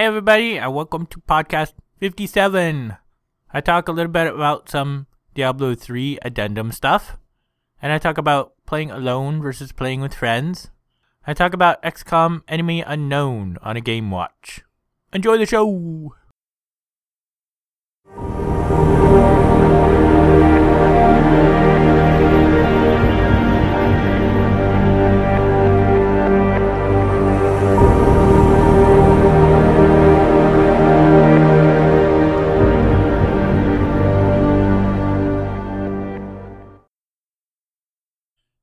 Hey, everybody, and welcome to podcast 57. I talk a little bit about some Diablo 3 addendum stuff, and I talk about playing alone versus playing with friends. I talk about XCOM Enemy Unknown on a Game Watch. Enjoy the show!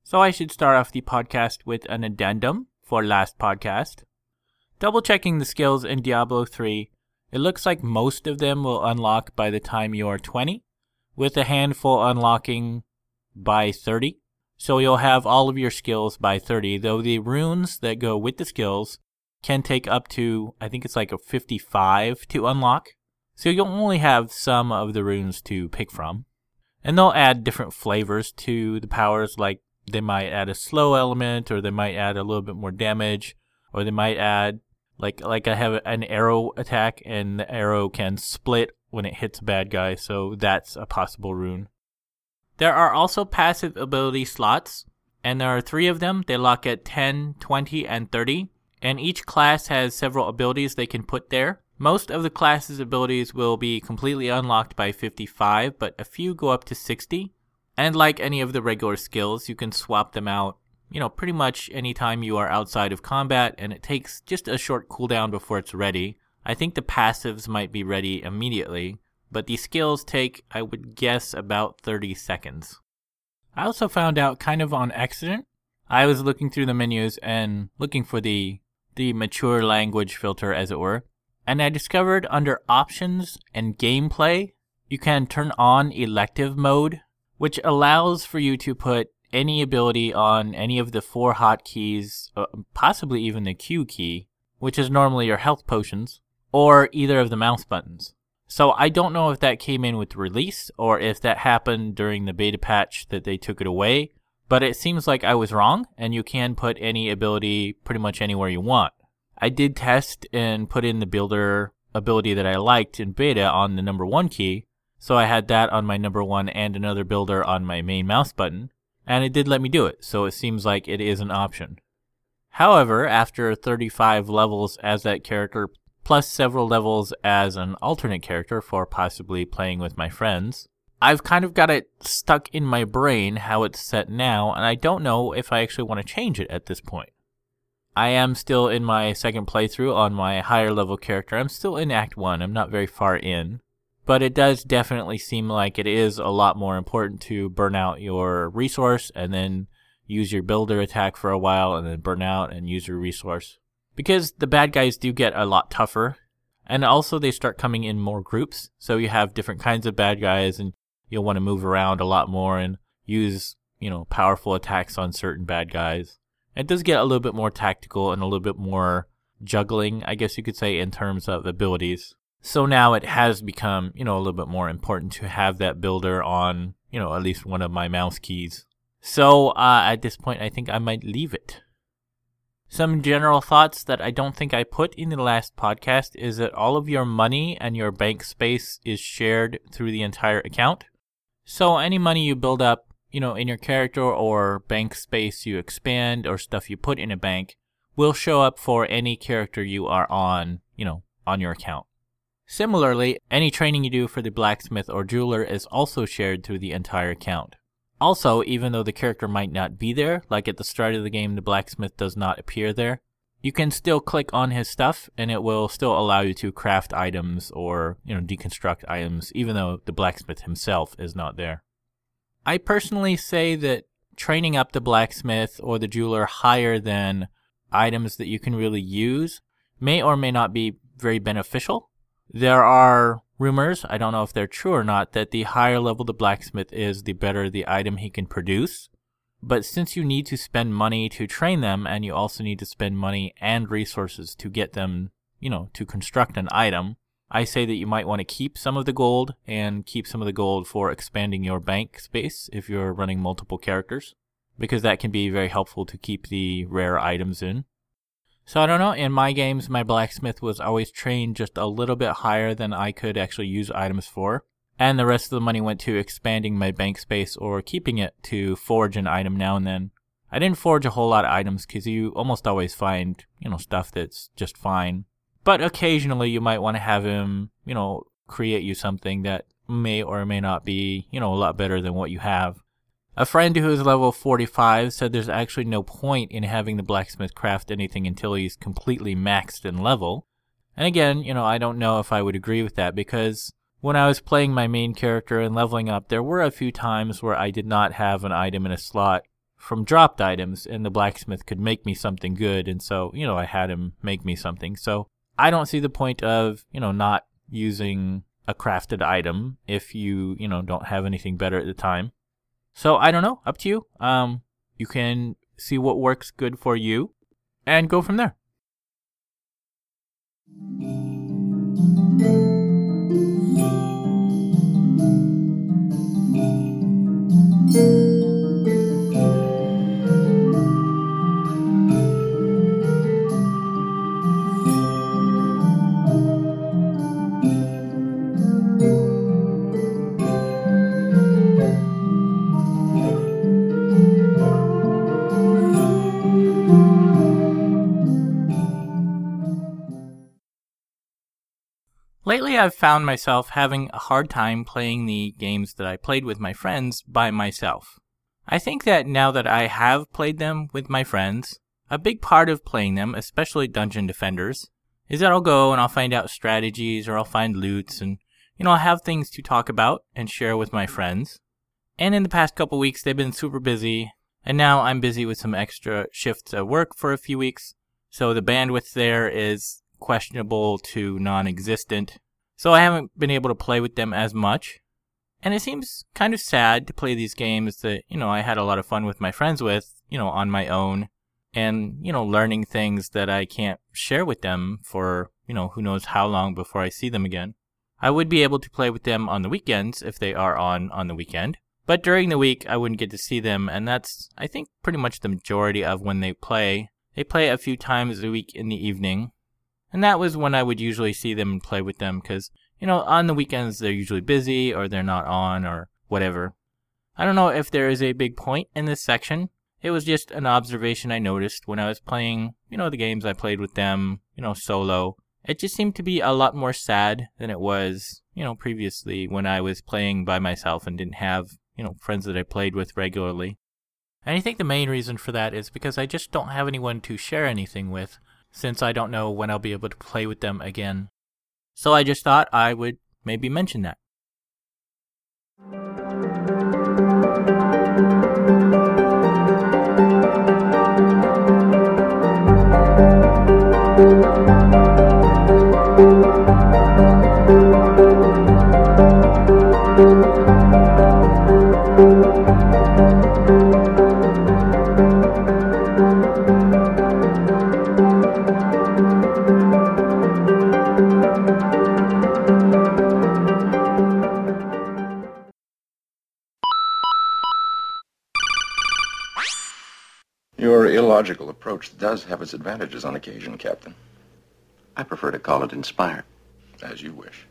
So I should start off the podcast with an addendum for last podcast. Double checking the skills in Diablo 3, it looks like most of them will unlock by the time you're 20, with a handful unlocking by 30. So you'll have all of your skills by 30, though the runes that go with the skills can take up to, I think it's like a 55 to unlock. So you'll only have some of the runes to pick from. And they'll add different flavors to the powers, like they might add a slow element or they might add a little bit more damage or they might add like like I have an arrow attack and the arrow can split when it hits a bad guy, so that's a possible rune. There are also passive ability slots, and there are 3 of them. They lock at 10, 20, and 30, and each class has several abilities they can put there. Most of the class's abilities will be completely unlocked by 55, but a few go up to 60. And like any of the regular skills, you can swap them out, you know, pretty much anytime you are outside of combat, and it takes just a short cooldown before it's ready. I think the passives might be ready immediately, but the skills take, I would guess, about 30 seconds. I also found out kind of on accident. I was looking through the menus and looking for the the mature language filter as it were, and I discovered under options and gameplay, you can turn on elective mode which allows for you to put any ability on any of the four hotkeys, uh, possibly even the Q key, which is normally your health potions, or either of the mouse buttons. So I don't know if that came in with release or if that happened during the beta patch that they took it away, but it seems like I was wrong and you can put any ability pretty much anywhere you want. I did test and put in the builder ability that I liked in beta on the number one key, so I had that on my number one and another builder on my main mouse button, and it did let me do it, so it seems like it is an option. However, after 35 levels as that character, plus several levels as an alternate character for possibly playing with my friends, I've kind of got it stuck in my brain how it's set now, and I don't know if I actually want to change it at this point. I am still in my second playthrough on my higher level character. I'm still in Act 1, I'm not very far in but it does definitely seem like it is a lot more important to burn out your resource and then use your builder attack for a while and then burn out and use your resource. Because the bad guys do get a lot tougher. And also they start coming in more groups. So you have different kinds of bad guys and you'll want to move around a lot more and use, you know, powerful attacks on certain bad guys. It does get a little bit more tactical and a little bit more juggling, I guess you could say, in terms of abilities. So now it has become, you know, a little bit more important to have that builder on, you know, at least one of my mouse keys. So uh, at this point, I think I might leave it. Some general thoughts that I don't think I put in the last podcast is that all of your money and your bank space is shared through the entire account. So any money you build up, you know, in your character or bank space you expand or stuff you put in a bank will show up for any character you are on, you know, on your account. Similarly, any training you do for the blacksmith or jeweler is also shared through the entire account. Also, even though the character might not be there, like at the start of the game the blacksmith does not appear there, you can still click on his stuff and it will still allow you to craft items or, you know, deconstruct items even though the blacksmith himself is not there. I personally say that training up the blacksmith or the jeweler higher than items that you can really use may or may not be very beneficial there are rumors, I don't know if they're true or not, that the higher level the blacksmith is, the better the item he can produce. But since you need to spend money to train them, and you also need to spend money and resources to get them, you know, to construct an item, I say that you might want to keep some of the gold and keep some of the gold for expanding your bank space if you're running multiple characters, because that can be very helpful to keep the rare items in. So I don't know. In my games, my blacksmith was always trained just a little bit higher than I could actually use items for. And the rest of the money went to expanding my bank space or keeping it to forge an item now and then. I didn't forge a whole lot of items because you almost always find, you know, stuff that's just fine. But occasionally you might want to have him, you know, create you something that may or may not be, you know, a lot better than what you have. A friend who is level 45 said there's actually no point in having the blacksmith craft anything until he's completely maxed in level. And again, you know, I don't know if I would agree with that because when I was playing my main character and leveling up, there were a few times where I did not have an item in a slot from dropped items and the blacksmith could make me something good and so, you know, I had him make me something. So I don't see the point of, you know, not using a crafted item if you, you know, don't have anything better at the time. So I don't know, up to you. Um, you can see what works good for you and go from there. Lately, I've found myself having a hard time playing the games that I played with my friends by myself. I think that now that I have played them with my friends, a big part of playing them, especially Dungeon Defenders, is that I'll go and I'll find out strategies or I'll find loots and, you know, I'll have things to talk about and share with my friends. And in the past couple weeks, they've been super busy, and now I'm busy with some extra shifts at work for a few weeks, so the bandwidth there is questionable to non-existent. So I haven't been able to play with them as much. And it seems kind of sad to play these games that, you know, I had a lot of fun with my friends with, you know, on my own and, you know, learning things that I can't share with them for, you know, who knows how long before I see them again. I would be able to play with them on the weekends if they are on on the weekend. But during the week, I wouldn't get to see them, and that's, I think, pretty much the majority of when they play. They play a few times a week in the evening, and that was when I would usually see them and play with them because, you know, on the weekends they're usually busy or they're not on or whatever. I don't know if there is a big point in this section. It was just an observation I noticed when I was playing, you know, the games I played with them, you know, solo. It just seemed to be a lot more sad than it was, you know, previously when I was playing by myself and didn't have, you know, friends that I played with regularly. And I think the main reason for that is because I just don't have anyone to share anything with since I don't know when I'll be able to play with them again. So I just thought I would maybe mention that. Approach does have its advantages on occasion, Captain. I prefer to call it inspired. As you wish.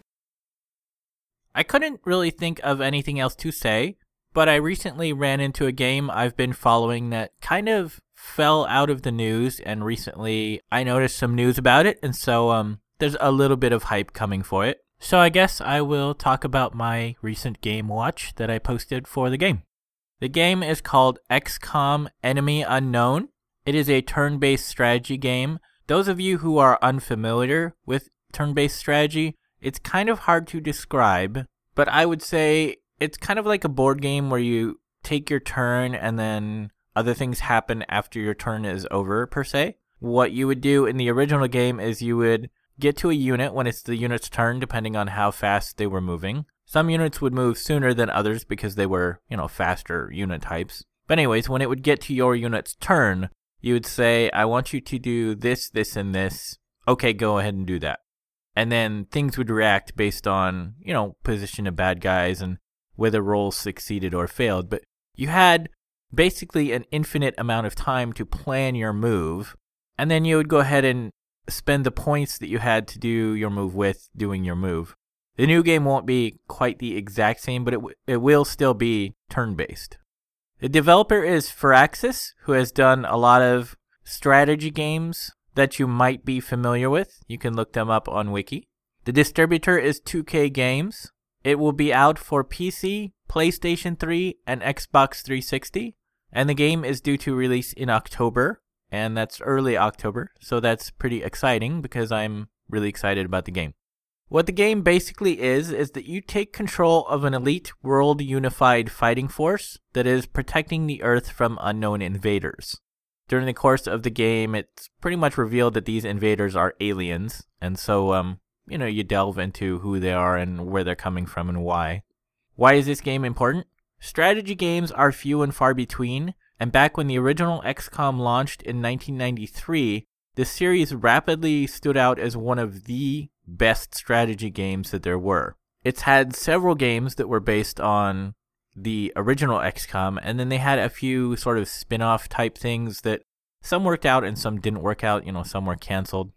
I couldn't really think of anything else to say, but I recently ran into a game I've been following that kind of fell out of the news, and recently I noticed some news about it, and so um, there's a little bit of hype coming for it. So I guess I will talk about my recent game watch that I posted for the game. The game is called XCOM Enemy Unknown, it is a turn based strategy game. Those of you who are unfamiliar with turn based strategy, it's kind of hard to describe, but I would say it's kind of like a board game where you take your turn and then other things happen after your turn is over, per se. What you would do in the original game is you would get to a unit when it's the unit's turn, depending on how fast they were moving. Some units would move sooner than others because they were, you know, faster unit types. But anyways, when it would get to your unit's turn, you would say, I want you to do this, this, and this. Okay, go ahead and do that. And then things would react based on, you know, position of bad guys and whether rolls succeeded or failed. But you had basically an infinite amount of time to plan your move. and then you would go ahead and spend the points that you had to do your move with doing your move. The new game won't be quite the exact same, but it, w- it will still be turn based. The developer is Firaxis, who has done a lot of strategy games that you might be familiar with. You can look them up on Wiki. The distributor is 2K Games. It will be out for PC, PlayStation 3, and Xbox 360. And the game is due to release in October, and that's early October. So that's pretty exciting because I'm really excited about the game. What the game basically is, is that you take control of an elite world unified fighting force that is protecting the Earth from unknown invaders. During the course of the game, it's pretty much revealed that these invaders are aliens, and so, um, you know, you delve into who they are and where they're coming from and why. Why is this game important? Strategy games are few and far between, and back when the original XCOM launched in 1993, the series rapidly stood out as one of the best strategy games that there were. It's had several games that were based on the original XCOM, and then they had a few sort of spin off type things that some worked out and some didn't work out, you know, some were canceled.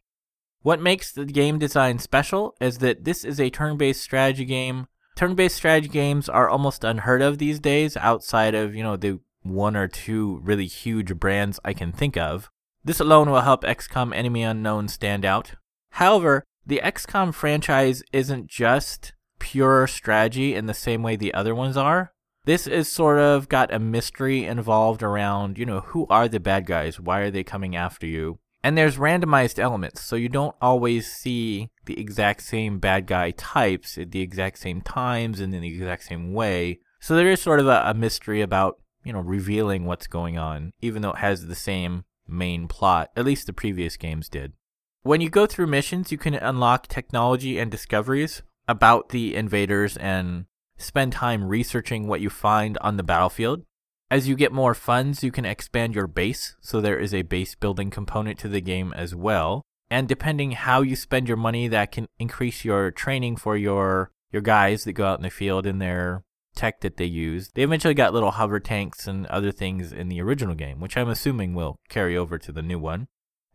What makes the game design special is that this is a turn based strategy game. Turn based strategy games are almost unheard of these days outside of, you know, the one or two really huge brands I can think of. This alone will help XCOM Enemy Unknown stand out. However, the XCOM franchise isn't just pure strategy in the same way the other ones are. This is sort of got a mystery involved around, you know, who are the bad guys? Why are they coming after you? And there's randomized elements, so you don't always see the exact same bad guy types at the exact same times and in the exact same way. So there is sort of a, a mystery about, you know, revealing what's going on, even though it has the same main plot. At least the previous games did. When you go through missions, you can unlock technology and discoveries about the invaders and spend time researching what you find on the battlefield. As you get more funds, you can expand your base, so there is a base building component to the game as well. And depending how you spend your money, that can increase your training for your your guys that go out in the field and their tech that they use. They eventually got little hover tanks and other things in the original game, which I'm assuming will carry over to the new one.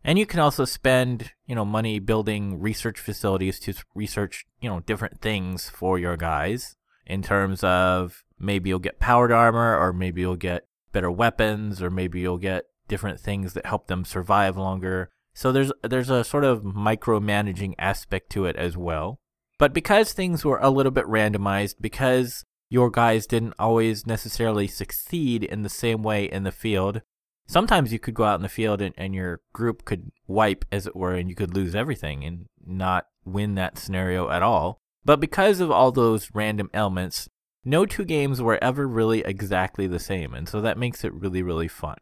And you can also spend, you know, money building research facilities to research, you know, different things for your guys in terms of maybe you'll get powered armor or maybe you'll get better weapons or maybe you'll get different things that help them survive longer. So there's there's a sort of micromanaging aspect to it as well. But because things were a little bit randomized because your guys didn't always necessarily succeed in the same way in the field, sometimes you could go out in the field and, and your group could wipe, as it were, and you could lose everything and not win that scenario at all. But because of all those random elements, no two games were ever really exactly the same, and so that makes it really, really fun.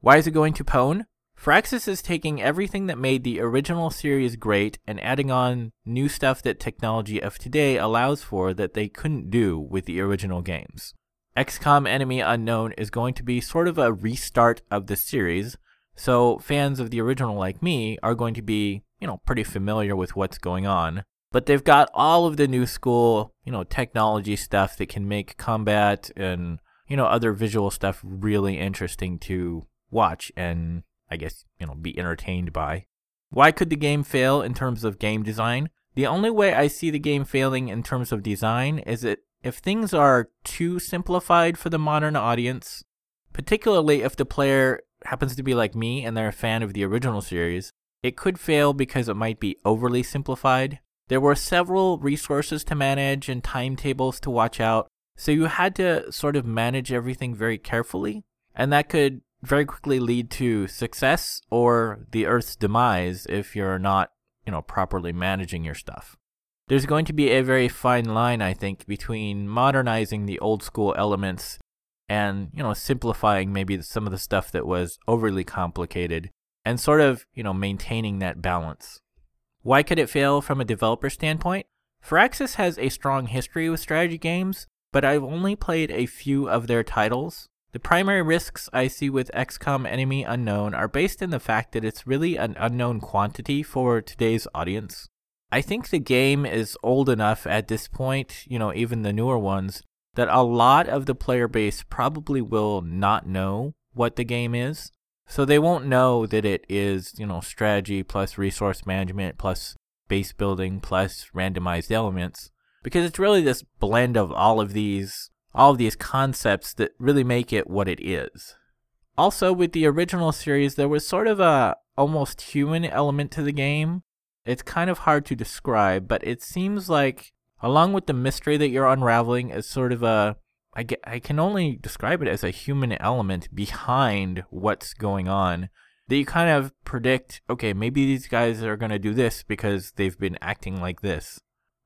Why is it going to Pwn? Firaxis is taking everything that made the original series great and adding on new stuff that technology of today allows for that they couldn't do with the original games. XCOM Enemy Unknown is going to be sort of a restart of the series, so fans of the original like me are going to be, you know, pretty familiar with what's going on. But they've got all of the new school, you know, technology stuff that can make combat and, you know, other visual stuff really interesting to watch and I guess, you know, be entertained by. Why could the game fail in terms of game design? The only way I see the game failing in terms of design is that if things are too simplified for the modern audience, particularly if the player happens to be like me and they're a fan of the original series, it could fail because it might be overly simplified. There were several resources to manage and timetables to watch out, so you had to sort of manage everything very carefully, and that could very quickly lead to success or the Earth's demise if you're not, you know, properly managing your stuff. There's going to be a very fine line, I think, between modernizing the old school elements and, you know, simplifying maybe some of the stuff that was overly complicated and sort of, you know, maintaining that balance. Why could it fail from a developer standpoint? Firaxis has a strong history with strategy games, but I've only played a few of their titles. The primary risks I see with XCOM Enemy Unknown are based in the fact that it's really an unknown quantity for today's audience. I think the game is old enough at this point, you know, even the newer ones, that a lot of the player base probably will not know what the game is. So they won't know that it is, you know, strategy plus resource management plus base building plus randomized elements because it's really this blend of all of these all of these concepts that really make it what it is. Also with the original series there was sort of a almost human element to the game. It's kind of hard to describe, but it seems like along with the mystery that you're unraveling is sort of a I, get, I can only describe it as a human element behind what's going on that you kind of predict, okay, maybe these guys are going to do this because they've been acting like this.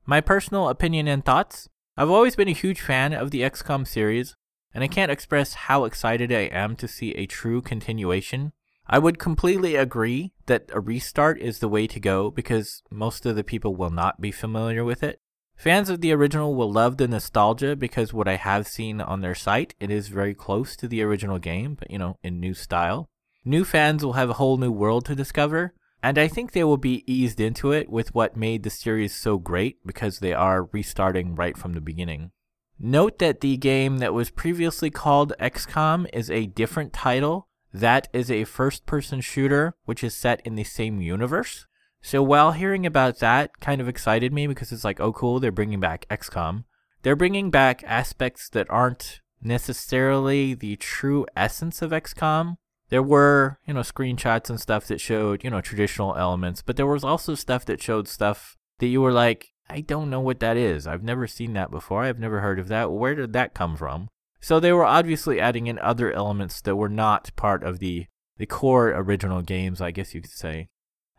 My personal opinion and thoughts I've always been a huge fan of the XCOM series, and I can't express how excited I am to see a true continuation. I would completely agree that a restart is the way to go because most of the people will not be familiar with it. Fans of the original will love the nostalgia because what I have seen on their site, it is very close to the original game, but you know, in new style. New fans will have a whole new world to discover, and I think they will be eased into it with what made the series so great because they are restarting right from the beginning. Note that the game that was previously called XCOM is a different title. That is a first person shooter which is set in the same universe. So while hearing about that kind of excited me because it's like, oh, cool, they're bringing back XCOM. They're bringing back aspects that aren't necessarily the true essence of XCOM. There were, you know, screenshots and stuff that showed, you know, traditional elements, but there was also stuff that showed stuff that you were like, I don't know what that is. I've never seen that before. I've never heard of that. Where did that come from? So they were obviously adding in other elements that were not part of the the core original games, I guess you could say.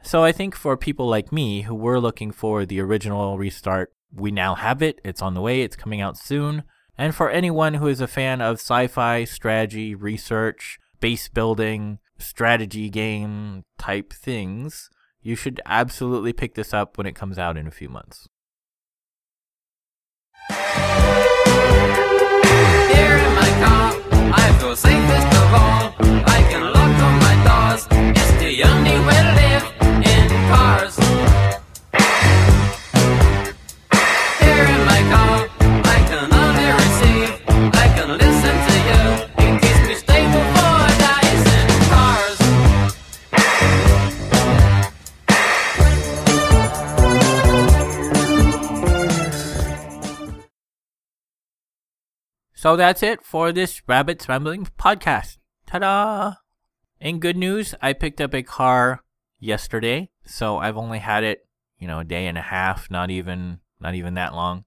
So I think for people like me who were looking for the original restart, we now have it. It's on the way. It's coming out soon. And for anyone who is a fan of sci-fi, strategy, research, base building, strategy game type things, you should absolutely pick this up when it comes out in a few months. I feel safest of all. I can lock on my doors. It's the only way So that's it for this Rabbits Rambling podcast. Ta da! In good news, I picked up a car yesterday, so I've only had it, you know, a day and a half, not even not even that long.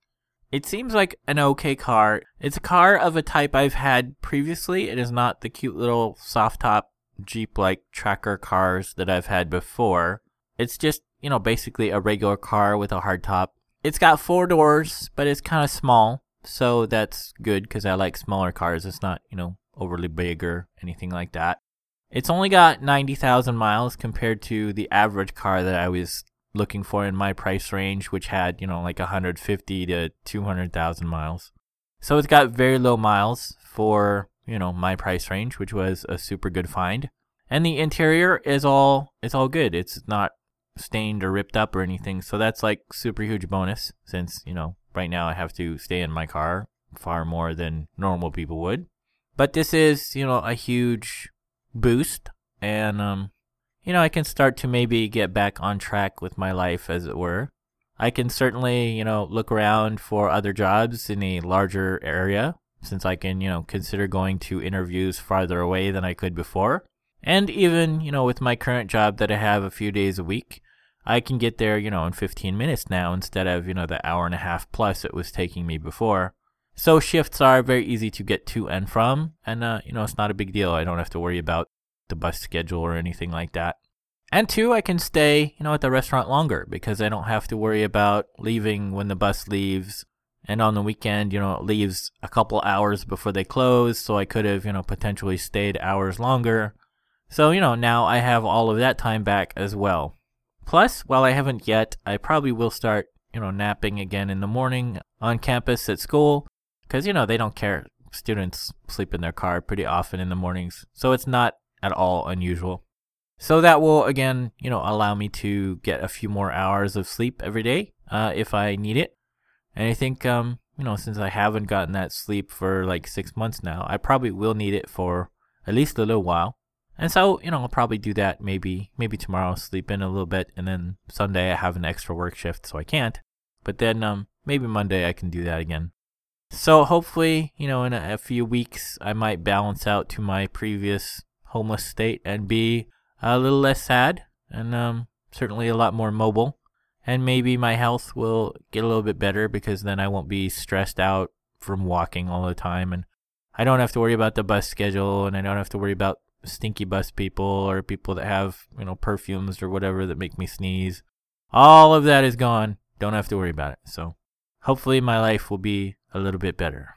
It seems like an okay car. It's a car of a type I've had previously. It is not the cute little soft top Jeep like tracker cars that I've had before. It's just, you know, basically a regular car with a hard top. It's got four doors, but it's kind of small. So that's good because I like smaller cars. It's not, you know, overly big or anything like that. It's only got 90,000 miles compared to the average car that I was looking for in my price range, which had, you know, like 150 to 200,000 miles. So it's got very low miles for, you know, my price range, which was a super good find. And the interior is all it's all good. It's not stained or ripped up or anything. So that's like super huge bonus since, you know, right now I have to stay in my car far more than normal people would. But this is, you know, a huge boost and um you know, I can start to maybe get back on track with my life as it were. I can certainly, you know, look around for other jobs in a larger area since I can, you know, consider going to interviews farther away than I could before. And even, you know, with my current job that I have a few days a week, I can get there, you know, in 15 minutes now instead of, you know, the hour and a half plus it was taking me before. So shifts are very easy to get to and from, and, uh, you know, it's not a big deal. I don't have to worry about the bus schedule or anything like that. And two, I can stay, you know, at the restaurant longer because I don't have to worry about leaving when the bus leaves. And on the weekend, you know, it leaves a couple hours before they close, so I could have, you know, potentially stayed hours longer. So, you know, now I have all of that time back as well. Plus, while I haven't yet, I probably will start, you know, napping again in the morning on campus at school because, you know, they don't care. Students sleep in their car pretty often in the mornings, so it's not at all unusual. So that will, again, you know, allow me to get a few more hours of sleep every day uh, if I need it. And I think, um, you know, since I haven't gotten that sleep for like six months now, I probably will need it for at least a little while. And so, you know, I'll probably do that maybe maybe tomorrow, sleep in a little bit, and then Sunday I have an extra work shift, so I can't. But then um maybe Monday I can do that again. So hopefully, you know, in a, a few weeks I might balance out to my previous homeless state and be a little less sad and um certainly a lot more mobile. And maybe my health will get a little bit better because then I won't be stressed out from walking all the time and I don't have to worry about the bus schedule and I don't have to worry about stinky bus people or people that have, you know, perfumes or whatever that make me sneeze. All of that is gone. Don't have to worry about it. So hopefully my life will be a little bit better.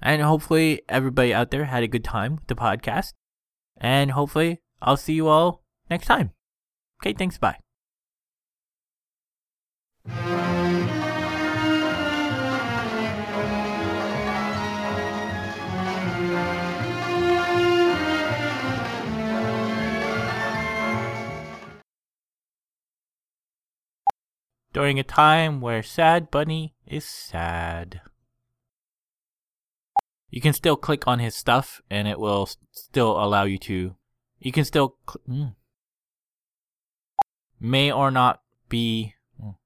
And hopefully everybody out there had a good time with the podcast. And hopefully I'll see you all next time. Okay, thanks. Bye. During a time where Sad Bunny is sad. You can still click on his stuff and it will still allow you to. You can still. Cl- mm. May or not be. mm.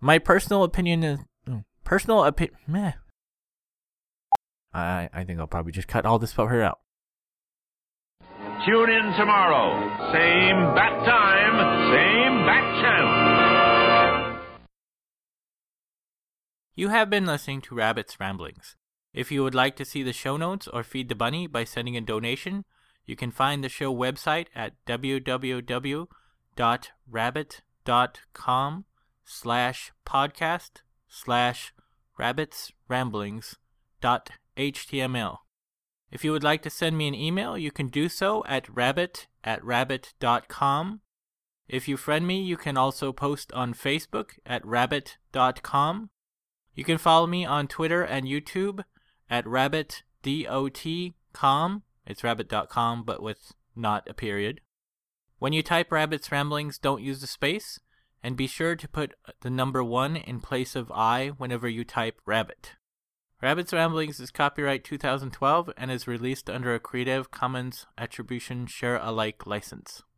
My personal opinion is. mm, Personal opinion. Meh. I, I think I'll probably just cut all this part out. Tune in tomorrow. Same bat time, same bat channel. You have been listening to Rabbit's Ramblings. If you would like to see the show notes or feed the bunny by sending a donation, you can find the show website at www.rabbit.com slash podcast slash rabbits ramblings dot html. If you would like to send me an email, you can do so at rabbit at rabbit.com. If you friend me, you can also post on Facebook at rabbit.com. You can follow me on Twitter and YouTube at rabbitdot.com. It's rabbit.com, but with not a period. When you type Rabbit's Ramblings, don't use the space, and be sure to put the number one in place of I whenever you type rabbit. Rabbit's Ramblings is copyright 2012 and is released under a Creative Commons Attribution Share Alike license.